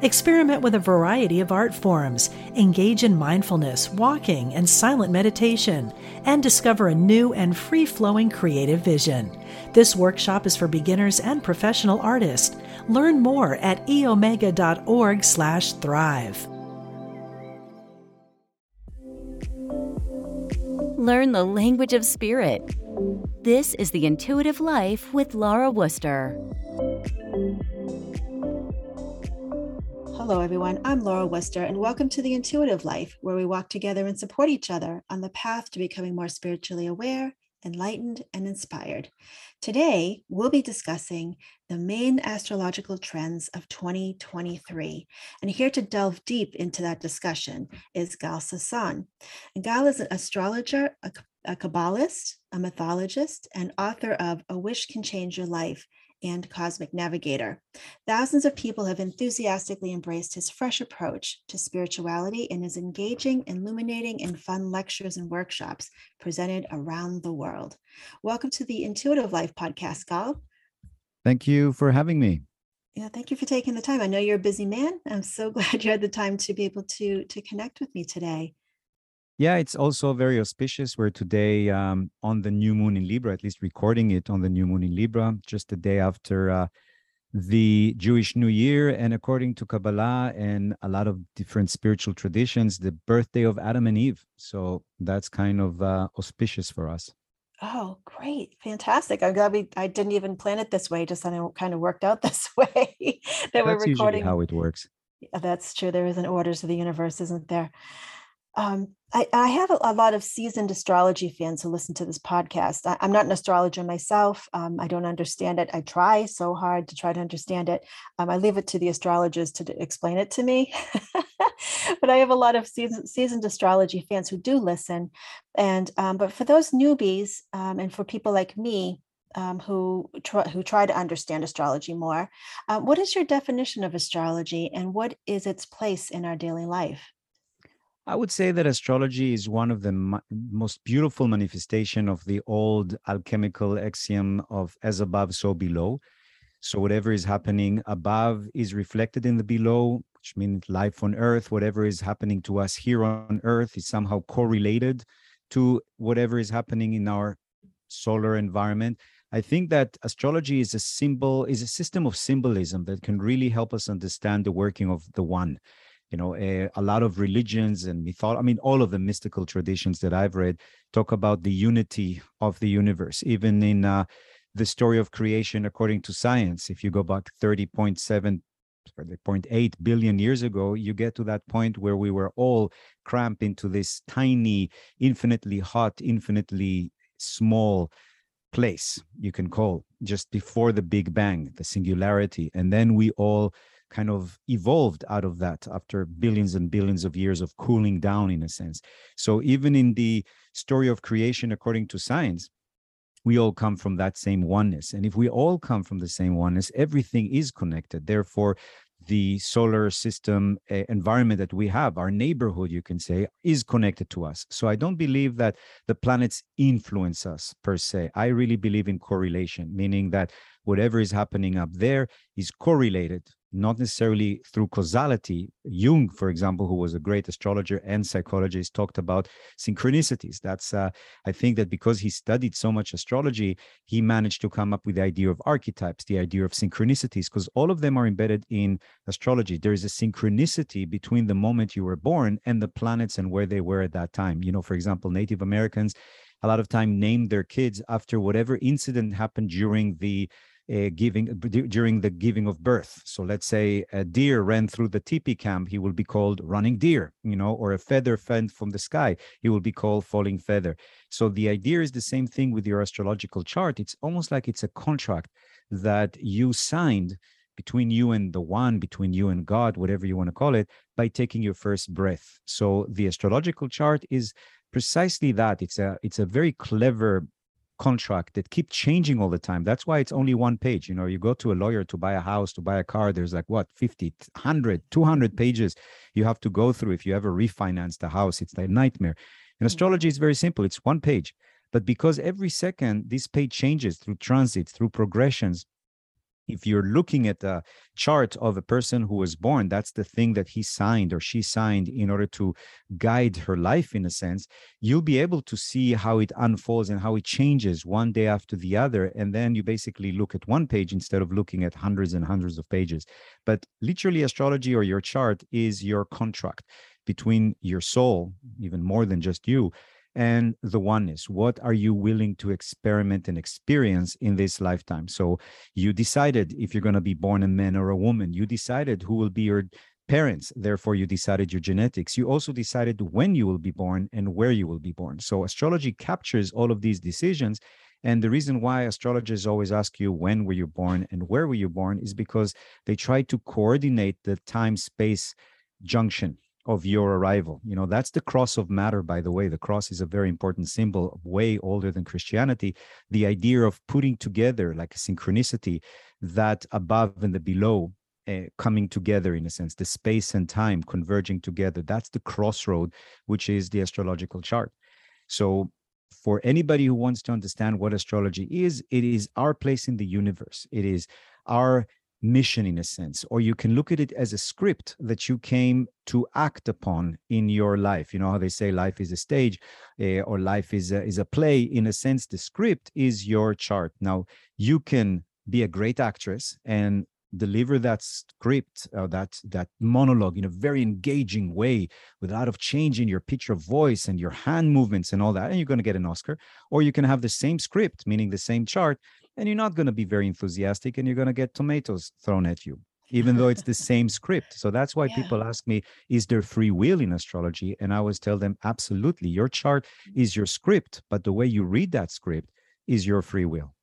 Experiment with a variety of art forms, engage in mindfulness, walking, and silent meditation, and discover a new and free flowing creative vision. This workshop is for beginners and professional artists. Learn more at eomega.org/slash thrive. Learn the language of spirit. This is the Intuitive Life with Laura Wooster. Hello, everyone. I'm Laura Wooster, and welcome to the Intuitive Life, where we walk together and support each other on the path to becoming more spiritually aware, enlightened, and inspired. Today, we'll be discussing the main astrological trends of 2023. And here to delve deep into that discussion is Gahl Sasson. And Gahl is an astrologer, a, a Kabbalist, a mythologist, and author of A Wish Can Change Your Life and Cosmic Navigator. Thousands of people have enthusiastically embraced his fresh approach to spirituality in his engaging, illuminating, and fun lectures and workshops presented around the world. Welcome to the Intuitive Life podcast, Gahl. Thank you for having me. Yeah, thank you for taking the time. I know you're a busy man. I'm so glad you had the time to be able to to connect with me today. Yeah, it's also very auspicious. We're today um, on the new moon in Libra, at least recording it on the new moon in Libra, just the day after uh, the Jewish New Year. And according to Kabbalah and a lot of different spiritual traditions, the birthday of Adam and Eve. So that's kind of uh, auspicious for us. Oh, great. Fantastic. I'm glad we I didn't even plan it this way, just kind of worked out this way that that's we're recording. how it works. That's true. There is an order to the universe, isn't there? Um, I, I, have a, a, lot of seasoned astrology fans who listen to this podcast. I, am not an astrologer myself. Um, I don't understand it. I try so hard to try to understand it. Um, I leave it to the astrologers to explain it to me. but I have a lot of seasoned, seasoned astrology fans who do listen. And um, but for those newbies um, and for people like me, um, who try, who try to understand astrology more. Uh, what is your definition of astrology, and what is its place in our daily life? I would say that astrology is one of the most beautiful manifestation of the old alchemical axiom of as above, so below. So whatever is happening above is reflected in the below, which means life on earth. Whatever is happening to us here on earth is somehow correlated to whatever is happening in our solar environment. I think that astrology is a symbol, is a system of symbolism that can really help us understand the working of the one you know a, a lot of religions and mythology i mean all of the mystical traditions that i've read talk about the unity of the universe even in uh, the story of creation according to science. If you go back 30.7 0.8 billion years ago you get to that point where we were all cramped into this tiny infinitely hot infinitely small place you can call just before the big bang the singularity. And then we all kind of evolved out of that after billions and billions of years of cooling down in a sense so even in the story of creation according to science we all come from that same oneness and if we all come from the same oneness everything is connected therefore the solar system uh, environment that we have, our neighborhood, you can say, is connected to us. So I don't believe that the planets influence us per se. I really believe in correlation, meaning that whatever is happening up there is correlated not necessarily through causality. Jung, for example, who was a great astrologer and psychologist, talked about synchronicities. That's, uh, I think that because he studied so much astrology, he managed to come up with the idea of archetypes, the idea of synchronicities, because all of them are embedded in astrology. There is a synchronicity between the moment you were born and the planets and where they were at that time. You know, for example, Native Americans a lot of time named their kids after whatever incident happened during the uh, giving during the giving of birth. So let's say a deer ran through the teepee camp, he will be called running deer, you know, or a feather fell from the sky, he will be called falling feather. So the idea is the same thing with your astrological chart. It's almost like it's a contract that you signed between you and the one, between you and God, whatever you want to call it, by taking your first breath. So the astrological chart is precisely that. It's a it's a very clever contract that keep changing all the time. That's why it's only one page. You know, you go to a lawyer to buy a house, to buy a car, there's like what, 50, 100, 200 pages you have to go through. If you ever refinance the house, it's like a nightmare. In mm. astrology, it's very simple. It's one page. But because every second this page changes through transits, through progressions, if you're looking at a chart of a person who was born, that's the thing that he signed or she signed in order to guide her life in a sense, you'll be able to see how it unfolds and how it changes one day after the other. And then you basically look at one page instead of looking at hundreds and hundreds of pages. But literally, astrology or your chart is your contract between your soul, even more than just you, and the oneness. What are you willing to experiment and experience in this lifetime? So you decided if you're going to be born a man or a woman, you decided who will be your parents. Therefore, you decided your genetics. You also decided when you will be born and where you will be born. So astrology captures all of these decisions. And the reason why astrologers always ask you when were you born and where were you born is because they try to coordinate the time space junction of your arrival. You know, that's the cross of matter, by the way. The cross is a very important symbol, way older than Christianity. The idea of putting together, like a synchronicity, that above and the below uh, coming together in a sense, the space and time converging together. That's the crossroad, which is the astrological chart. So, for anybody who wants to understand what astrology is, it is our place in the universe. It is our mission in a sense or you can look at it as a script that you came to act upon in your life. You know how they say life is a stage uh, or life is a, is a play. In a sense the script is your chart. Now you can be a great actress and deliver that script uh, that that monologue in a very engaging way with a lot of change in your pitch of voice and your hand movements and all that and you're going to get an oscar. Or you can have the same script meaning the same chart and you're not going to be very enthusiastic and you're going to get tomatoes thrown at you even though it's the same script so that's why yeah. people ask me is there free will in astrology and i always tell them absolutely your chart is your script but the way you read that script is your free will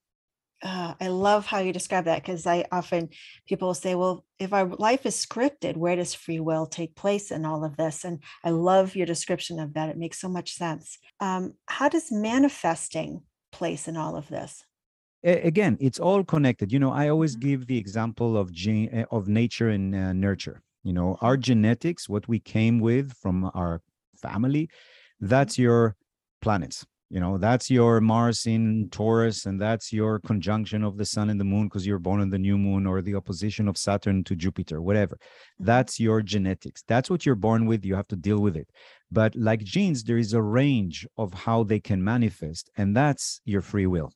uh, I love how you describe that because I often people say, well, if our life is scripted, where does free will take place in all of this? And I love your description of that. It makes so much sense. Um, how does manifesting place in all of this? Again it's all connected. You know i always Mhm. give the example of gene eh, of nature and uh, nurture. You know our genetics what we came with from our family that's your planets. You know that's your mars in taurus and that's your conjunction of the sun and the moon because you're born on the new moon or the opposition of saturn to jupiter whatever. Mm-hmm. that's your genetics. That's what you're born with. You have to deal with it. But like genes there is a range of how they can manifest and that's your free will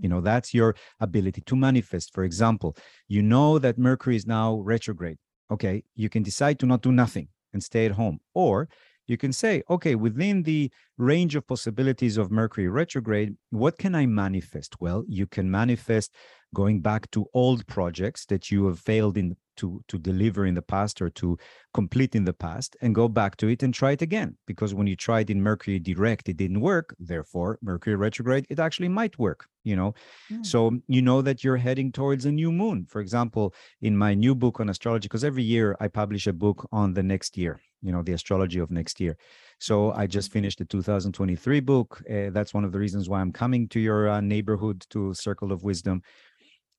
you know that's your ability to manifest. For example you know that mercury is now retrograde. Okay you can decide to not do nothing and stay at home. Or you can say okay within the range of possibilities of mercury retrograde what can i manifest? Well you can manifest going back to old projects that you have failed in to to deliver in the past or to complete in the past and go back to it and try it again. Because when you tried in mercury direct it didn't work. Therefore mercury retrograde it actually might work you know? Mm. so you know that you're heading towards a new moon. For example in my new book on astrology because every year i publish a book on the next year you know the astrology of next year. So i just finished the 2023 book. Uh, that's one of the reasons why i'm coming to your uh, neighborhood to circle of wisdom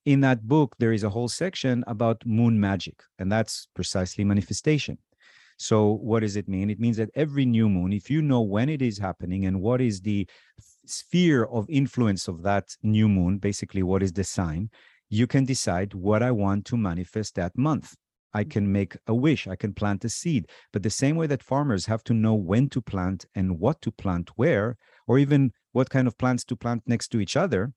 in that book there is a whole section about moon magic and that's precisely manifestation so what does it mean it means that every new moon if you know when it is happening and what is the sphere of influence of that new moon basically what is the sign you can decide what i want to manifest that month I can make a wish, I can plant a seed. But the same way that farmers have to know when to plant and what to plant where, or even what kind of plants to plant next to each other,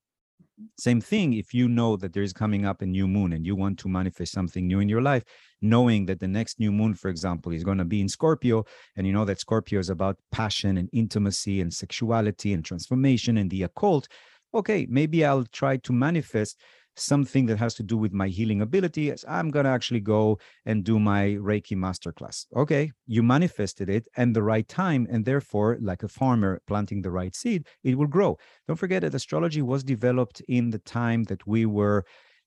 same thing if you know that there is coming up a new moon and you want to manifest something new in your life, knowing that the next new moon, for example, is going to be in Scorpio, and you know that Scorpio is about passion and intimacy and sexuality and transformation and the occult. Okay, maybe I'll try to manifest something that has to do with my healing ability as i'm going to actually go and do my reiki masterclass. Okay you manifested it and the right time and therefore like a farmer planting the right seed it will grow. Don't forget that astrology was developed in the time that we were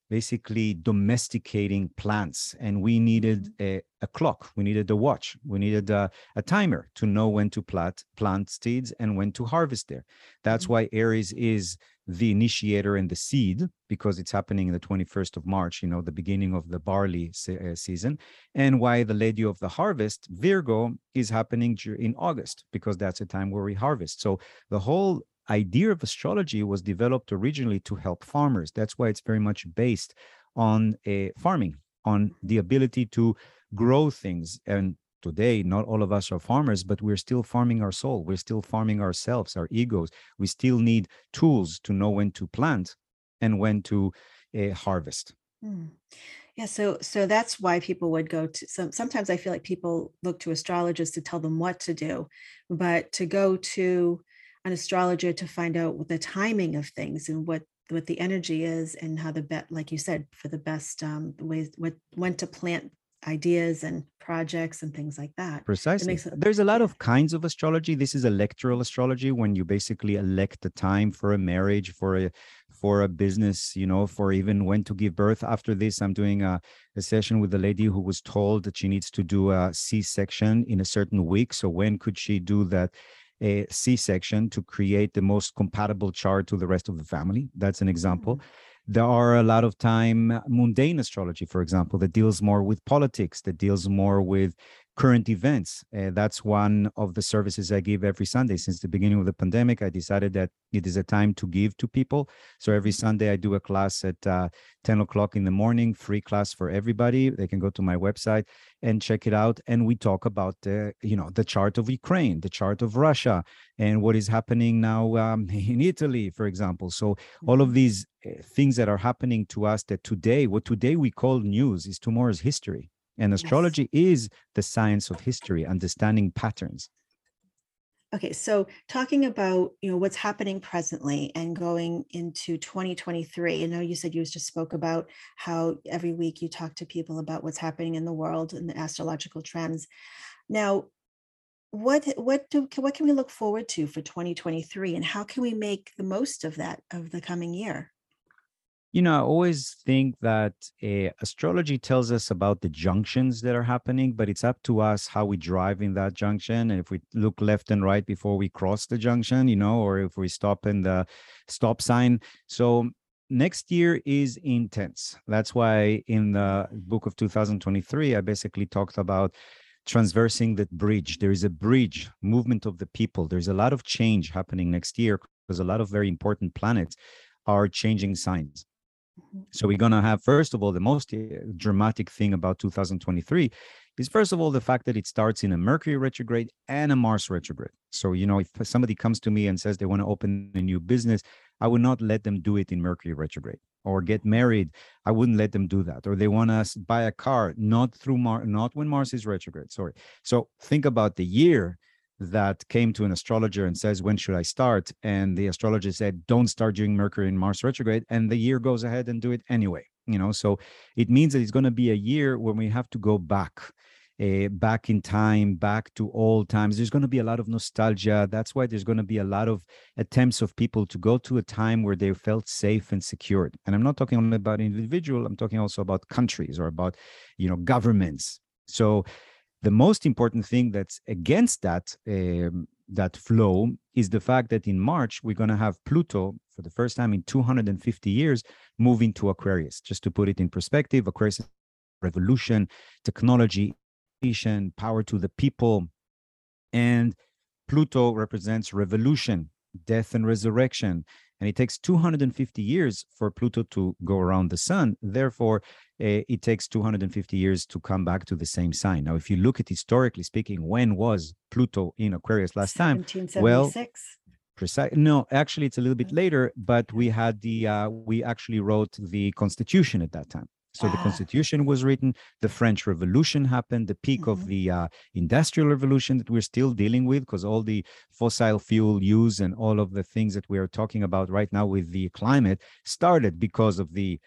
basically domesticating plants. And we needed a, a clock. We needed a watch. We needed a, a, timer to know when to plant plant seeds and when to harvest there. That's mm-hmm. why aries is the initiator and the seed because it's happening in the 21st of march you know the beginning of the barley se- uh, season. And why the lady of the harvest virgo is happening in august because that's a time where we harvest. So the whole idea of astrology was developed originally to help farmers. That's why it's very much based on a farming, on the ability to grow things. And today, not all of us are farmers, but we're still farming our soul. We're still farming ourselves, our egos. We still need tools to know when to plant and when to uh, harvest. Hmm. Yeah, so so that's why people would go to some sometimes I feel like people look to astrologers to tell them what to do, but to go to an astrologer to find out what the timing of things and what what the energy is and how the bet like you said for the best um ways what when to plant ideas and projects and things like that. Precisely. it, there's a lot of kinds of astrology. This is electoral astrology when you basically elect the time for a marriage for a for a business you know for even when to give birth. After this i'm doing a, a session with a lady who was told that she needs to do a c-section in a certain week. So when could she do that a C-section to create the most compatible chart to the rest of the family. That's an example. Mm-hmm. There are a lot of time mundane astrology, for example, that deals more with politics, that deals more with current events. Uh, that's one of the services I give every Sunday. Since the beginning of the pandemic, I decided that it is a time to give to people. So every Sunday, I do a class at uh, 10 o'clock in the morning, free class for everybody. They can go to my website and check it out. And we talk about the, you know, the chart of Ukraine, the chart of Russia, and what is happening now um, in Italy, for example. So all of mm-hmm. these uh, things that are happening to us that today, what today we call news, is tomorrow's history. And astrology yes. is the science of history, understanding patterns. Okay, so talking about you know what's happening presently and going into 2023. I know you said you just spoke about how every week you talk to people about what's happening in the world and the astrological trends. Now, what what do what can we look forward to for 2023 and how can we make the most of that of the coming year? You know, I always think that uh, astrology tells us about the junctions that are happening, but it's up to us how we drive in that junction. And if we look left and right before we cross the junction, you know, or if we stop in the stop sign. So next year is intense. That's why in the book of 2023, I basically talked about transversing that bridge. There is a bridge movement of the people. There's a lot of change happening next year because a lot of very important planets are changing signs. So we're going to have, first of all, the most eh, dramatic thing about 2023 is, first of all, the fact that it starts in a Mercury retrograde and a Mars retrograde. So, you know, if somebody comes to me and says they want to open a new business, I would not let them do it in Mercury retrograde or get married. I wouldn't let them do that. Or they want to buy a car, not through Mars, not when Mars is retrograde. Sorry. So think about the year that came to an astrologer and says, When should I start? And the astrologer said, Don't start during Mercury and Mars retrograde. And the year goes ahead and do it anyway. You know, so it means that it's going to be a year when we have to go back. Uh, back in time, back to old times. There's going to be a lot of nostalgia. That's why there's going to be a lot of attempts of people to go to a time where they felt safe and secured. And I'm not talking only about individual. I'm talking also about countries or about, you know, governments. So the most important thing that's against that um, that flow is the fact that in March we're going to have Pluto for the first time in 250 years moving to Aquarius. Just to put it in perspective, Aquarius revolution, technology, power to the people, and Pluto represents revolution, death and resurrection. And it takes 250 years for Pluto to go around the sun. Therefore, uh, it takes 250 years to come back to the same sign. Now, if you look at historically speaking, when was Pluto in Aquarius last time? Well, precise. No, actually, it's a little bit later, but we had the uh, we actually wrote the Constitution at that time. So ah. the Constitution was written. The French Revolution happened. The peak mm-hmm. of the uh, Industrial Revolution that we're still dealing with, because all the fossil fuel use and all of the things that we are talking about right now with the climate started because of the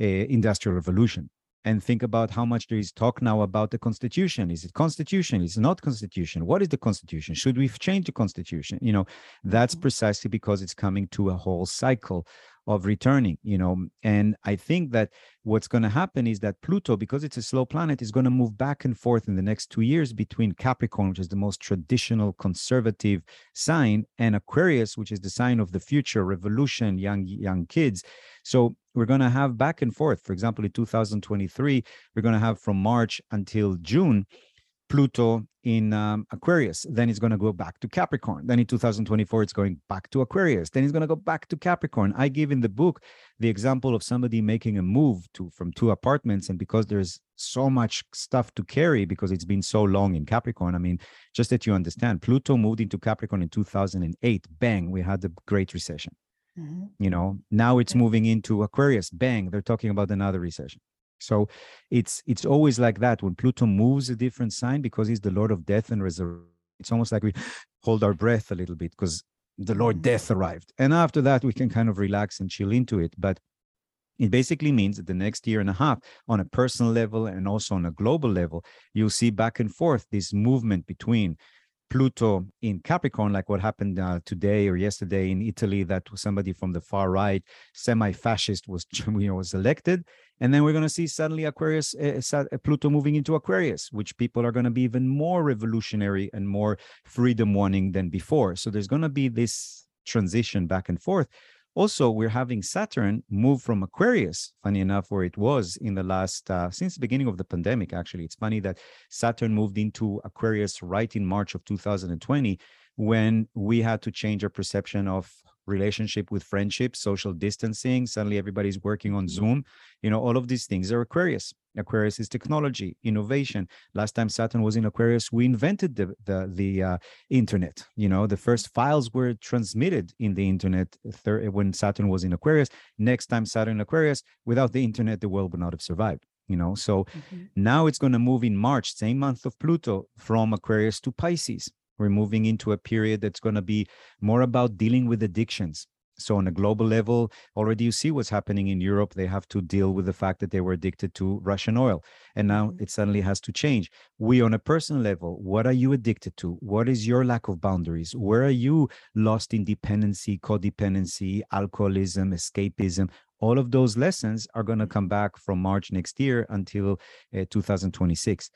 uh, Industrial Revolution. And think about how much there is talk now about the Constitution. Is it Constitution? Is it not Constitution? What is the Constitution? Should we change the Constitution? You know, that's mm-hmm. precisely because it's coming to a whole cycle of returning you know and i think that what's going to happen is that pluto because it's a slow planet is going to move back and forth in the next two years between capricorn which is the most traditional conservative sign and aquarius which is the sign of the future revolution young young kids. So we're going to have back and forth. For example in 2023 we're going to have from march until june Pluto in um, Aquarius. Then it's going to go back to Capricorn. Then in 2024, it's going back to Aquarius. Then it's going to go back to Capricorn. I give in the book the example of somebody making a move to from two apartments, and because there's so much stuff to carry because it's been so long in Capricorn. I mean, just that you understand, Pluto moved into Capricorn in 2008. Bang, we had the Great Recession. Mm-hmm. You know, now it's moving into Aquarius. Bang, they're talking about another recession. So it's it's always like that when Pluto moves a different sign because he's the Lord of Death and Resurrection. It's almost like we hold our breath a little bit because the Lord mm-hmm. Death arrived, and after that we can kind of relax and chill into it. But it basically means that the next year and a half, on a personal level and also on a global level, you'll see back and forth this movement between Pluto in Capricorn, like what happened uh, today or yesterday in Italy, that somebody from the far right, semi-fascist, was you know, was elected, and then we're going to see suddenly Aquarius, uh, Pluto moving into Aquarius, which people are going to be even more revolutionary and more freedom wanting than before. So there's going to be this transition back and forth. Also, we're having Saturn move from Aquarius, funny enough, where it was in the last, uh, since the beginning of the pandemic, actually. It's funny that Saturn moved into Aquarius right in March of 2020 when we had to change our perception of relationship with friendship, social distancing. Suddenly everybody's working on mm-hmm. Zoom. You know, all of these things are Aquarius. Aquarius is technology, innovation. Last time Saturn was in Aquarius, we invented the the, the uh, internet. You know, the first files were transmitted in the internet when Saturn was in Aquarius. Next time Saturn in Aquarius, without the internet, the world would not have survived. You know, so mm-hmm. now it's going to move in March, same month of Pluto, from Aquarius to Pisces. We're moving into a period that's going to be more about dealing with addictions. So, on a global level, already you see what's happening in Europe. They have to deal with the fact that they were addicted to Russian oil. And now mm-hmm. it suddenly has to change. We, on a personal level, what are you addicted to? What is your lack of boundaries? Where are you lost in dependency, codependency, alcoholism, escapism? All of those lessons are going to come back from March next year until uh, 2026.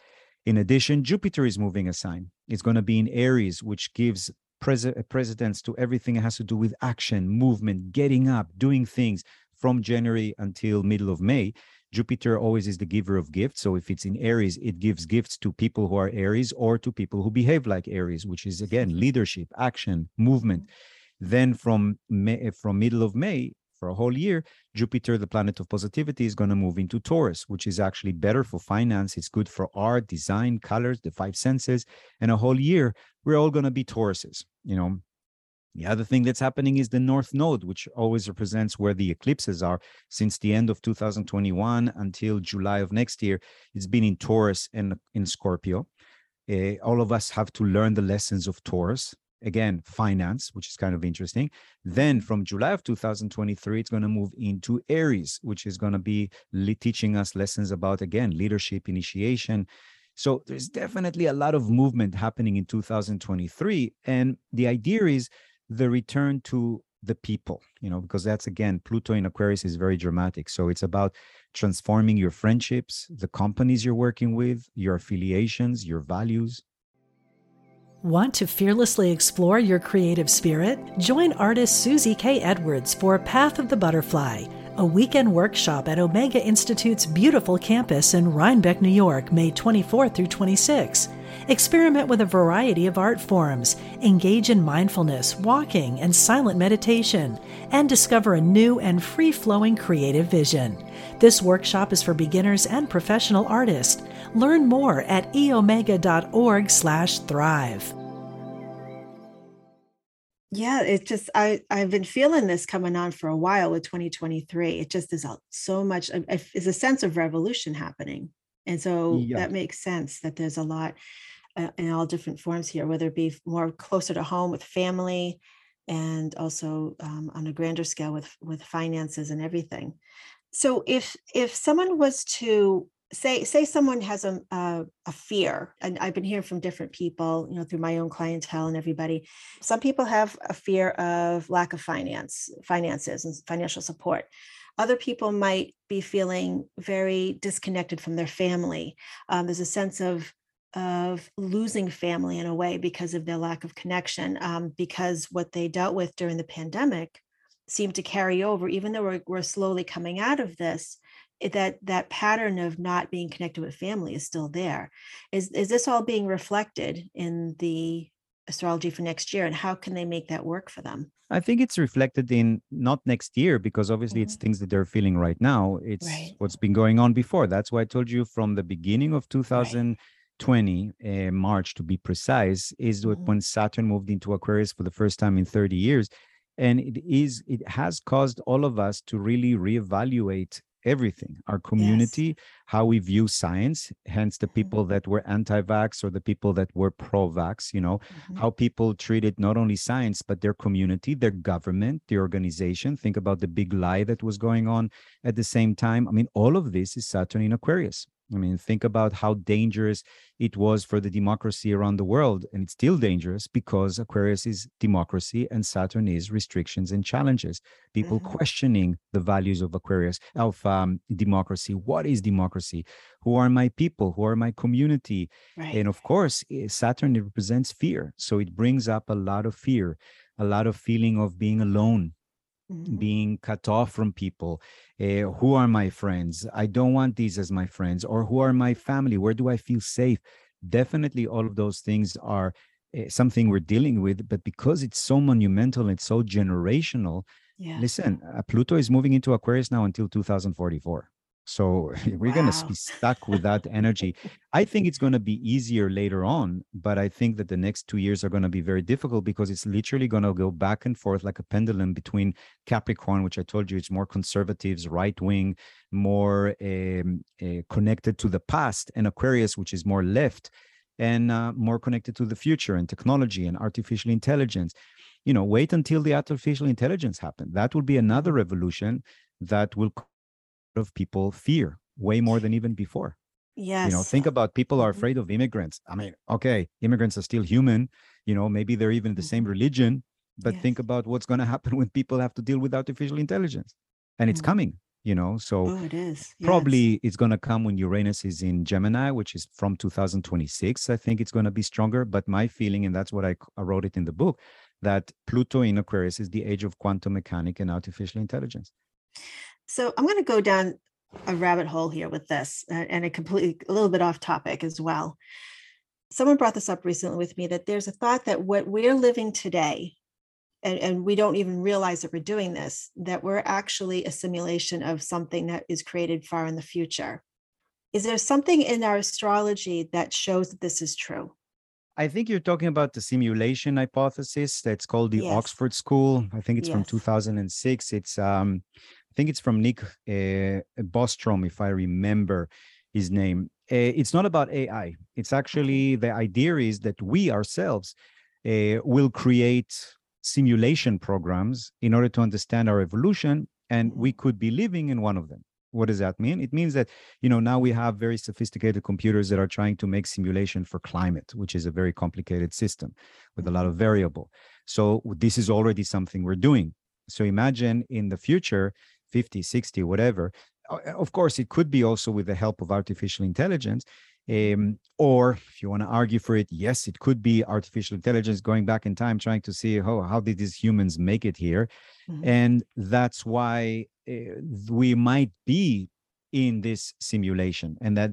In addition, Jupiter is moving a sign. It's going to be in Aries, which gives pres- uh, precedence to everything that has to do with action, movement, getting up, doing things from January until middle of May. Jupiter always is the giver of gifts. So if it's in Aries, it gives gifts to people who are Aries or to people who behave like Aries, which is again leadership, action, movement. Then from May, from middle of May, for a whole year, Jupiter, the planet of positivity, is going to move into Taurus, which is actually better for finance. It's good for art, design, colors, the five senses. And a whole year, we're all going to be Tauruses. You know, the other thing that's happening is the North Node, which always represents where the eclipses are. Since the end of 2021 until July of next year, it's been in Taurus and in Scorpio. Uh, all of us have to learn the lessons of Taurus again finance which is kind of interesting. Then from july of 2023 it's going to move into aries which is going to be teaching us lessons about again leadership initiation. So there's definitely a lot of movement happening in 2023 and the idea is the return to the people you know because that's again pluto in aquarius is very dramatic. So it's about transforming your friendships the companies you're working with your affiliations your values Want to fearlessly explore your creative spirit? Join artist Susie K. Edwards for Path of the Butterfly, a weekend workshop at Omega Institute's beautiful campus in Rhinebeck, New York, May 24 through 26. Experiment with a variety of art forms, engage in mindfulness, walking, and silent meditation, and discover a new and free flowing creative vision. This workshop is for beginners and professional artists. Learn more at eomega.org/thrive. Yeah, it's just I I've been feeling this coming on for a while with 2023. It just is so much. Is a sense of revolution happening, and so yeah. that makes sense that there's a lot uh, in all different forms here, whether it be more closer to home with family, and also um, on a grander scale with with finances and everything. So if if someone was to say say someone has a, a, a fear and i've been hearing from different people you know through my own clientele and everybody some people have a fear of lack of finance finances and financial support. Other people might be feeling very disconnected from their family. Um, there's a sense of of losing family in a way because of their lack of connection um, because what they dealt with during the pandemic seemed to carry over even though we're, we're slowly coming out of this that that pattern of not being connected with family is still there is is this all being reflected in the astrology for next year and how can they make that work for them i think it's reflected in not next year because obviously mm-hmm. it's things that they're feeling right now it's right. what's been going on before that's why i told you from the beginning of 2020 right. uh, march to be precise is mm-hmm. when saturn moved into aquarius for the first time in 30 years and it is it has caused all of us to really reevaluate everything our community yes. how we view science hence the mm-hmm. people that were anti-vax or the people that were pro-vax you know mm-hmm. how people treated not only science but their community their government the organization think about the big lie that was going on at the same time i mean all of this is saturn in aquarius I mean, think about how dangerous it was for the democracy around the world. And it's still dangerous because Aquarius is democracy and Saturn is restrictions and challenges. People mm-hmm. questioning the values of Aquarius, of um, democracy. What is democracy? Who are my people? Who are my community? Right. And of course, eh, Saturn represents fear. So it brings up a lot of fear, a lot of feeling of being alone, mm-hmm. being cut off from people. Uh, who are my friends? I don't want these as my friends. Or who are my family? Where do I feel safe? Definitely, all of those things are uh, something we're dealing with. But because it's so monumental, it's so generational. Yeah. Listen, uh, Pluto is moving into Aquarius now until 2044. So we're wow. going to be stuck with that energy. I think it's going to be easier later on, but I think that the next two years are going to be very difficult because it's literally going to go back and forth like a pendulum between Capricorn, which I told you it's more conservatives, right wing, more um, uh, connected to the past, and Aquarius, which is more left and uh, more connected to the future and technology and artificial intelligence. You know, wait until the artificial intelligence happens. That will be another revolution that will of people fear way more than even before. Yes. You know, think about people are mm-hmm. afraid of immigrants. I mean, okay, immigrants are still human. You know, maybe they're even the same mm-hmm. religion, but yes. think about what's going to happen when people have to deal with artificial intelligence. And it's mm-hmm. coming, you know. So oh, it is. Yes. Probably it's going to come when Uranus is in Gemini, which is from 2026. I think it's going to be stronger. But my feeling, and that's what I, I wrote it in the book, that Pluto in Aquarius is the age of quantum mechanic and artificial intelligence. So I'm going to go down a rabbit hole here with this and a completely a little bit off topic as well. Someone brought this up recently with me that there's a thought that what we're living today, and, and we don't even realize that we're doing this, that we're actually a simulation of something that is created far in the future. Is there something in our astrology that shows that this is true? I think you're talking about the simulation hypothesis that's called the yes. Oxford School. I think it's yes. from 2006. It's um I think it's from Nick uh, Bostrom, if I remember his name. Uh, it's not about AI. It's actually the idea is that we ourselves uh, will create simulation programs in order to understand our evolution, and we could be living in one of them. What does that mean? It means that you know now we have very sophisticated computers that are trying to make simulation for climate, which is a very complicated system with a lot of variable. So this is already something we're doing. So imagine in the future 50 60 whatever uh, of course it could be also with the help of artificial intelligence um, or if you want to argue for it yes it could be artificial intelligence going back in time trying to see how, how did these humans make it here mm-hmm. and that's why uh, we might be in this simulation and that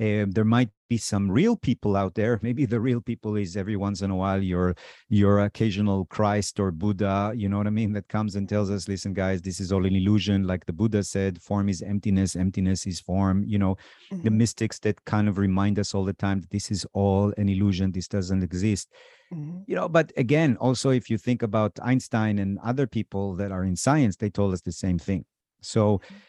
uh, there might be some real people out there. Maybe the real people is every once in a while your your occasional christ or buddha you know what i mean that comes and tells us listen guys this is all an illusion. Like the buddha said form is emptiness emptiness is form. You know mm-hmm. the mystics that kind of remind us all the time that this is all an illusion this doesn't exist. Mm-hmm. you know but again also if you think about einstein and other people that are in science they told us the same thing. So mm-hmm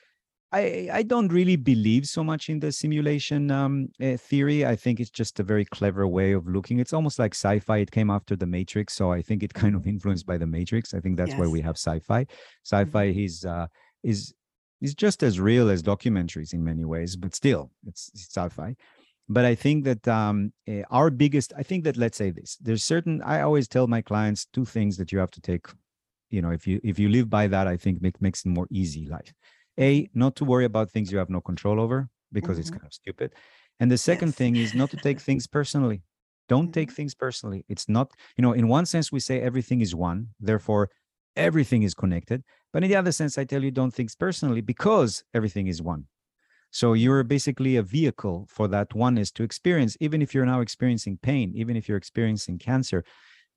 I, I don't really believe so much in the simulation um, uh, theory. I think it's just a very clever way of looking. It's almost like sci-fi. It came after the Matrix, so I think it kind of influenced by the Matrix. I think that's yes. why we have sci-fi. Sci-fi mm-hmm. is uh, is It's just as real as documentaries in many ways, but still, it's, it's sci-fi. But I think that um, uh, our biggest, I think that let's say this: there's certain. I always tell my clients two things that you have to take. You know, if you if you live by that, I think it makes it more easy life. A, not to worry about things you have no control over because mm-hmm. it's kind of stupid. And the second yes. thing is not to take things personally. Don't mm-hmm. take things personally. It's not, you know, in one sense, we say everything is one, therefore everything is connected. But in the other sense, I tell you, don't think personally because everything is one. So you're basically a vehicle for that oneness to experience, even if you're now experiencing pain, even if you're experiencing cancer,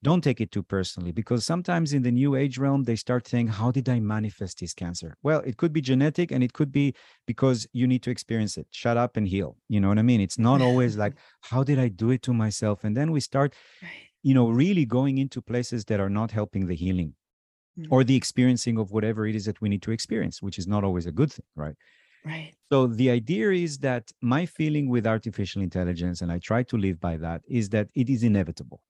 don't take it too personally because sometimes in the new age realm they start saying how did i manifest this cancer? Well it could be genetic and it could be because you need to experience it. Shut up and heal. You know what i mean? It's not always like how did i do it to myself? And then we start you know really going into places that are not helping the healing mm-hmm. or the experiencing of whatever it is that we need to experience which is not always a good thing right? Right. So the idea is that my feeling with artificial intelligence, and I try to live by that, is that it is inevitable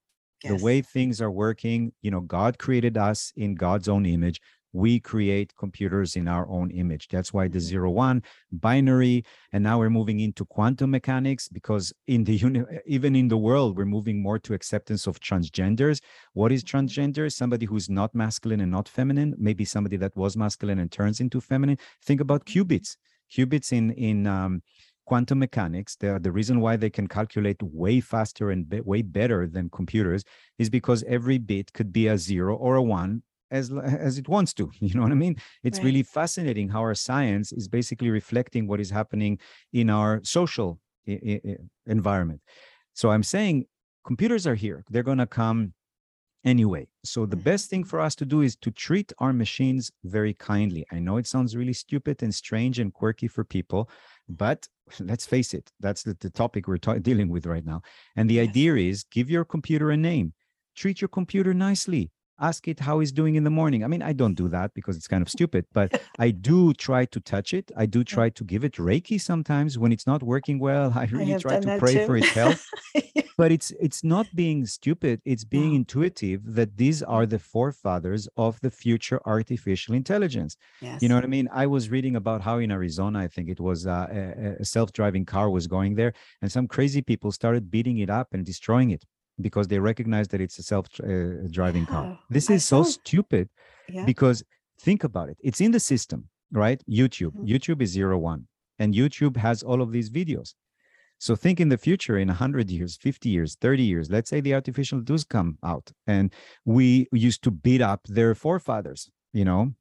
yes. the way things are working you know god created us in god's own image we create computers in our own image that's why the mm-hmm. zero one binary and now we're moving into quantum mechanics because in the uni- even in the world we're moving more to acceptance of transgenders what is mm-hmm. transgender somebody who's not masculine and not feminine maybe somebody that was masculine and turns into feminine think about mm-hmm. qubits qubits in in um, quantum mechanics, the, the reason why they can calculate way faster and be, way better than computers is because every bit could be a zero or a one as as it wants to you know what i mean it's right. really fascinating how our science is basically reflecting what is happening in our social I- I- environment so i'm saying computers are here they're going to come anyway. So the mm-hmm. best thing for us to do is to treat our machines very kindly. I know it sounds really stupid and strange and quirky for people, but let's face it, that's the, the topic we're ta- dealing with right now. And the idea is give your computer a name, treat your computer nicely. Ask it how it's doing in the morning. I mean, I don't do that because it's kind of stupid, but I do try to touch it. I do try to give it Reiki sometimes when it's not working well. I really I try to pray too. for its health. but it's it's not being stupid it's being intuitive that these are the forefathers of the future artificial intelligence yes. you know what i mean i was reading about how in arizona i think it was uh, a, a self-driving car was going there and some crazy people started beating it up and destroying it because they recognize that it's a self-driving uh, yeah. car this is so stupid yeah. because think about it it's in the system right youtube mm-hmm. youtube is zero one and youtube has all of these videos so think in the future, in 100 years, 50 years, 30 years, let's say the artificial does come out and we used to beat up their forefathers, you know,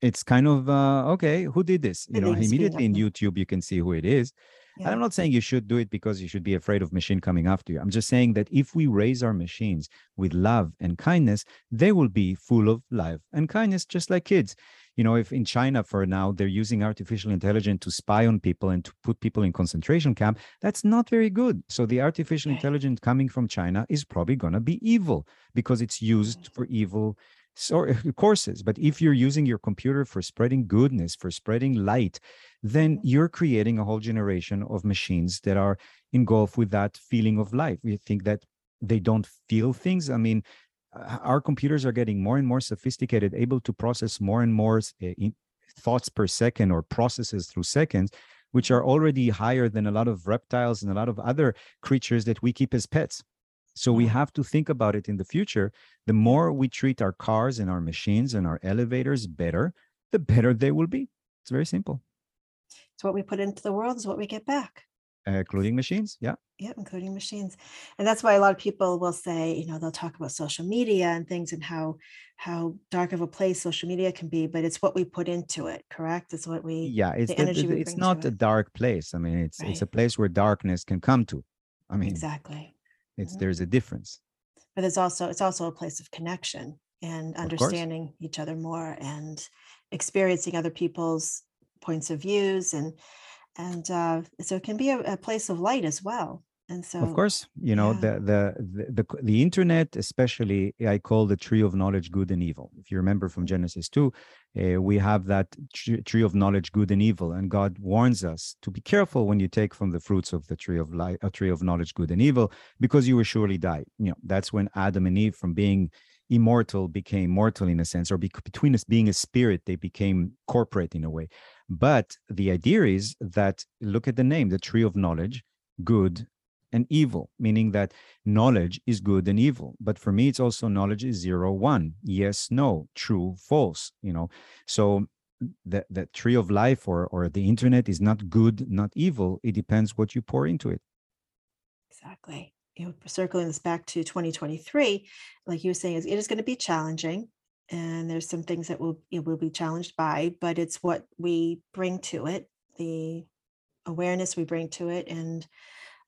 it's kind of, uh, okay, who did this? You know, immediately in YouTube, you can see who it is. Yeah. I'm not saying you should do it because you should be afraid of machine coming after you. I'm just saying that if we raise our machines with love and kindness, they will be full of love and kindness, just like kids you know if in china for now they're using artificial intelligence to spy on people and to put people in concentration camp that's not very good so the artificial intelligence coming from china is probably going to be evil because it's used for evil so, courses but if you're using your computer for spreading goodness for spreading light then you're creating a whole generation of machines that are engulfed with that feeling of life. We think that they don't feel things. I mean our computers are getting more and more sophisticated, able to process more and more uh, thoughts per second or processes through seconds, which are already higher than a lot of reptiles and a lot of other creatures that we keep as pets. So we mm-hmm. have to think about it in the future. The more we treat our cars and our machines and our elevators better, the better they will be. It's very simple. So what we put into the world is what we get back including machines yeah yeah including machines and that's why a lot of people will say you know they'll talk about social media and things and how how dark of a place social media can be but it's what we put into it correct it's what we yeah it's the, the, it's not a it. dark place i mean it's right. it's a place where darkness can come to i mean exactly it's mm-hmm. there's a difference but it's also it's also a place of connection and understanding each other more and experiencing other people's points of views and and uh, so it can be a, a, place of light as well and so of course you know yeah. the, the the the internet especially i call the tree of knowledge good and evil if you remember from genesis 2 uh, we have that tree of knowledge good and evil and god warns us to be careful when you take from the fruits of the tree of life a tree of knowledge good and evil because you will surely die. You know that's when adam and eve from being immortal became mortal in a sense or be, between us being a spirit they became corporate in a way. But the idea is that look at the name, the tree of knowledge, good and evil, meaning that knowledge is good and evil. But for me, it's also knowledge is zero, one, yes, no, true, false, you know. So mm, the, the tree of life or, or the internet is not good, not evil. It depends what you pour into it. Exactly. You know, circling this back to 2023, like you were saying, is it is going to be challenging and there's some things that will it will be challenged by but it's what we bring to it the awareness we bring to it and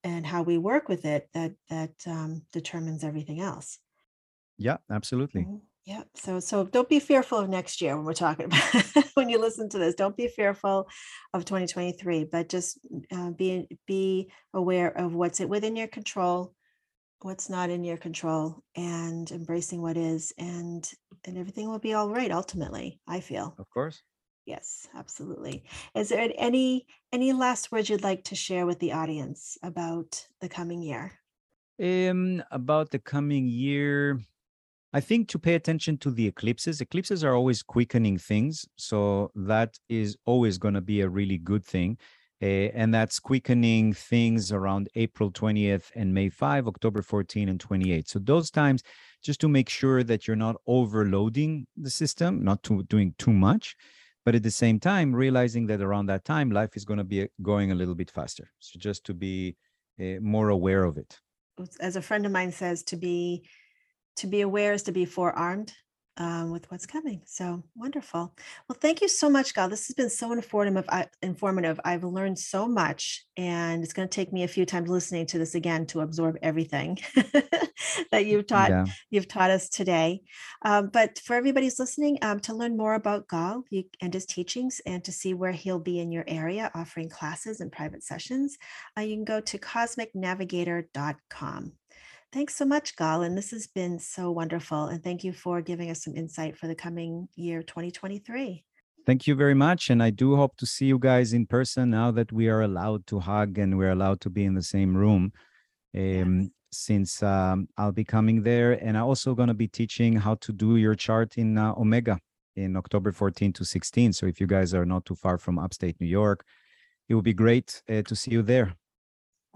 and how we work with it that that um, determines everything else. Yeah absolutely. Mm-hmm. yeah so so don't be fearful of next year when we're talking about when you listen to this. Don't be fearful of 2023 but just uh, be be aware of what's it within your control what's not in your control and embracing what is and and everything will be all right ultimately i feel. Of course yes absolutely is there any any last words you'd like to share with the audience about the coming year um about the coming year i think to pay attention to the eclipses eclipses are always quickening things so that is always going to be a really good thing uh, and that's quickening things around April 20th and May 5, October 14 and 28. So those times, just to make sure that you're not overloading the system, not to, doing too much, but at the same time realizing that around that time life is going to be going a little bit faster. So just to be uh, more aware of it. As a friend of mine says, to be to be aware is to be forearmed um, with what's coming. So wonderful. Well, thank you so much, Gahl. This has been so informative. Informative. I've learned so much, and it's going to take me a few times listening to this again to absorb everything that you've taught. Yeah. You've taught us today. Um, but for everybody who's listening, um, to learn more about Gahl and his teachings, and to see where he'll be in your area offering classes and private sessions, uh, you can go to cosmicnavigator.com. Thanks so much, Gahl. And this has been so wonderful. And thank you for giving us some insight for the coming year 2023. Thank you very much. And I do hope to see you guys in person now that we are allowed to hug and we're allowed to be in the same room. Um, yes. Since um, I'll be coming there. And I'm also going to be teaching how to do your chart in uh, Omega in October 14 to 16. So if you guys are not too far from upstate New York, it would be great uh, to see you there.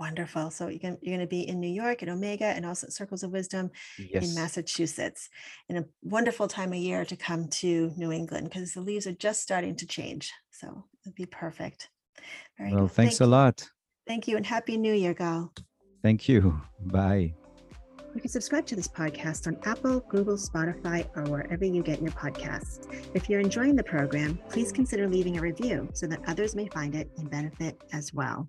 Wonderful. So you can, you're going to be in New York at Omega and also at Circles of Wisdom yes. in Massachusetts. And a wonderful time of year to come to New England because the leaves are just starting to change. So it'd be perfect. Very well, good. thanks Thank a lot. Thank you and Happy New Year, Gahl. Thank you. Bye. You can subscribe to this podcast on Apple, Google, Spotify, or wherever you get your podcasts. If you're enjoying the program, please consider leaving a review so that others may find it and benefit as well.